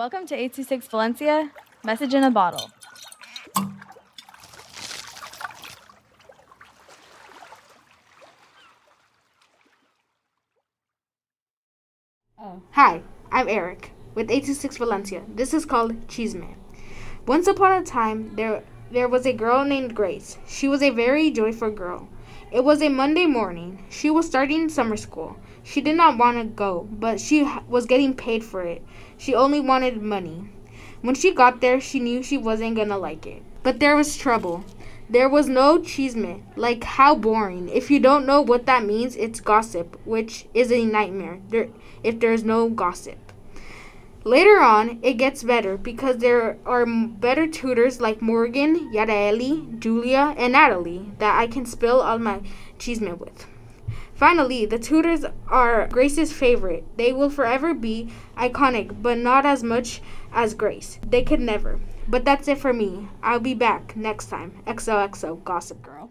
Welcome to 826 Valencia, message in a bottle. Oh. Hi, I'm Eric with 826 Valencia. This is called Chisme. Once upon a time, there there was a girl named Grace. She was a very joyful girl. It was a Monday morning. She was starting summer school. She did not want to go, but she was getting paid for it. She only wanted money. When she got there, she knew she wasn't gonna like it. But there was trouble. There was no chisme. Like, how boring. If you don't know what that means, it's gossip, which is a nightmare there, if there's no gossip. Later on, it gets better because there are better tutors like Morgan, Yaraeli, Julia, and Natalie that I can spill all my chisme with. Finally, the tutors are Grace's favorite. They will forever be iconic, but not as much as Grace. They could never. But that's it for me. I'll be back next time. XOXO Gossip Girl.